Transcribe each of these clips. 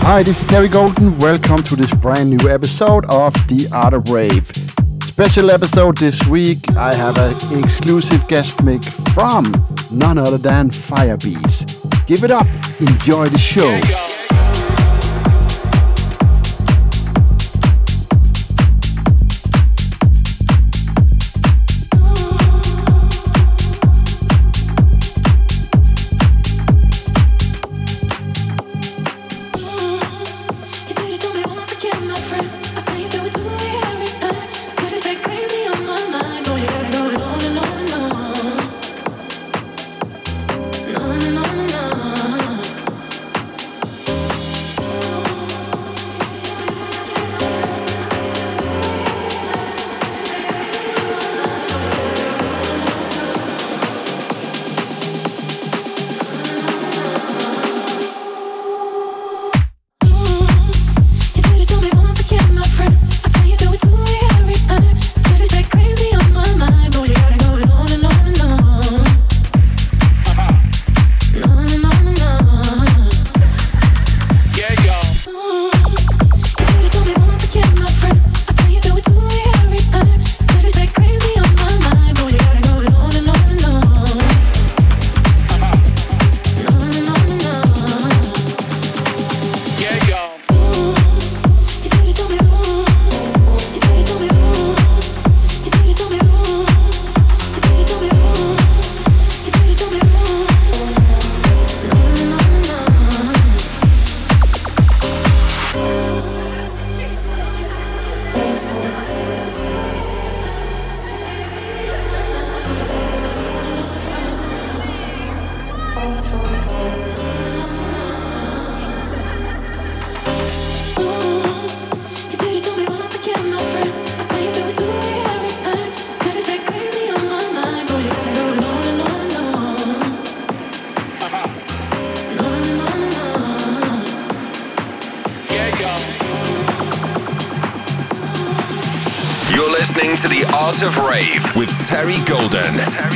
Hi, this is Terry Golden. Welcome to this brand new episode of The Art of Rave. Special episode this week. I have an exclusive guest mix from none other than Firebeatz. Give it up. Enjoy the show. of Rave with Terry Golden.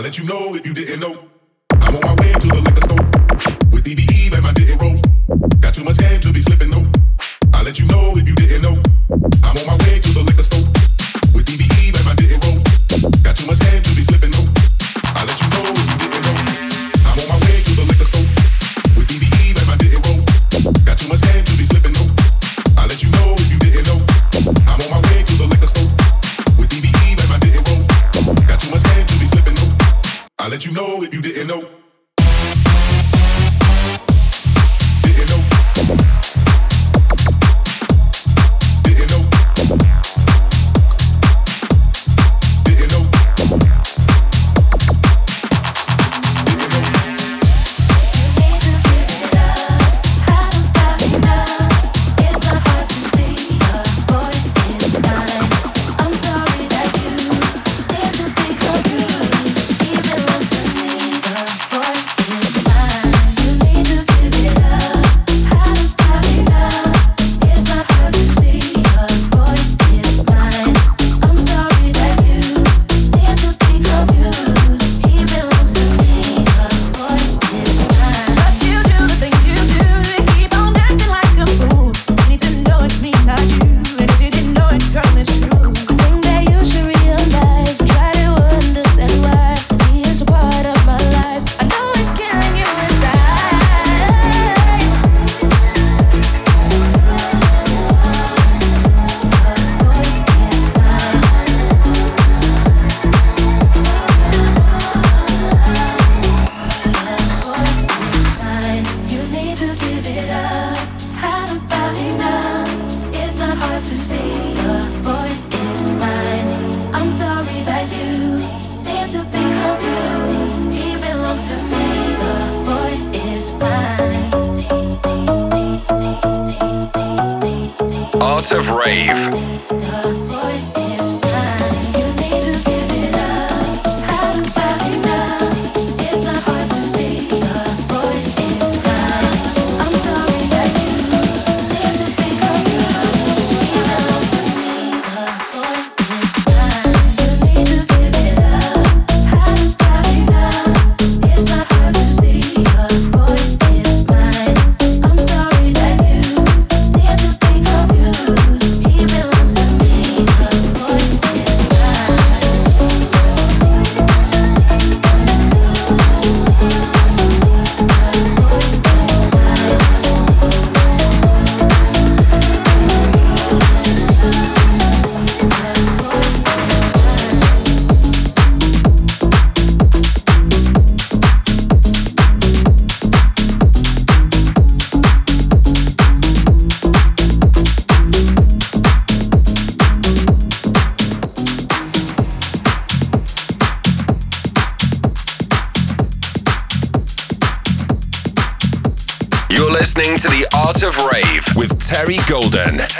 I'll let you know if you didn't know. I'm on my way to the liquor store with DVE and my didn't rolls. Got too much game to be slipping though. I'll let you know if you didn't know. I'm on my way to the liquor store. of rave. Terry Golden.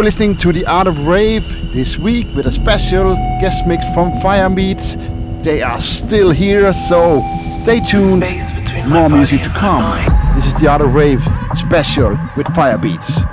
You're listening to The Art of Rave this week with a special guest mix from Firebeatz. They are still here, so stay tuned. More music to come. This is The Art of Rave special with Firebeatz.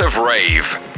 Of Rave.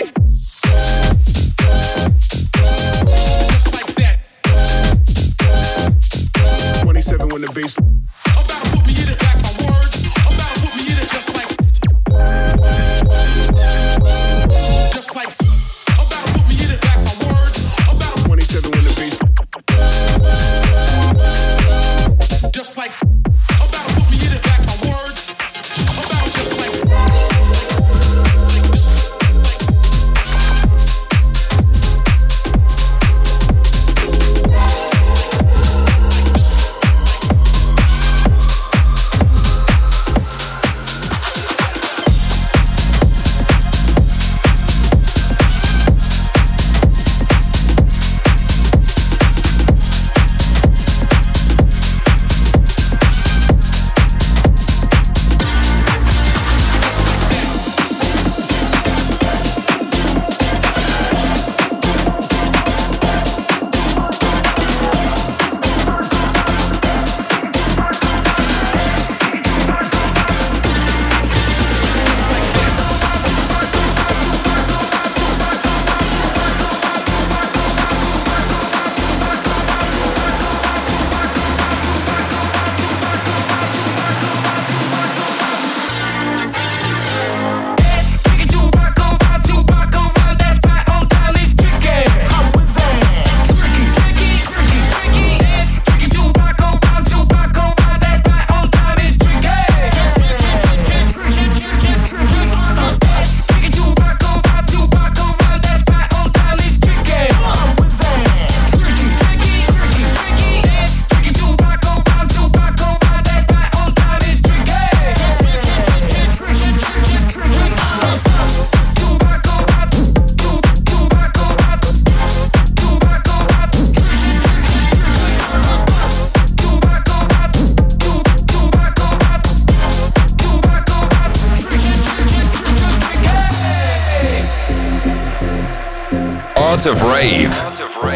Just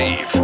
Live.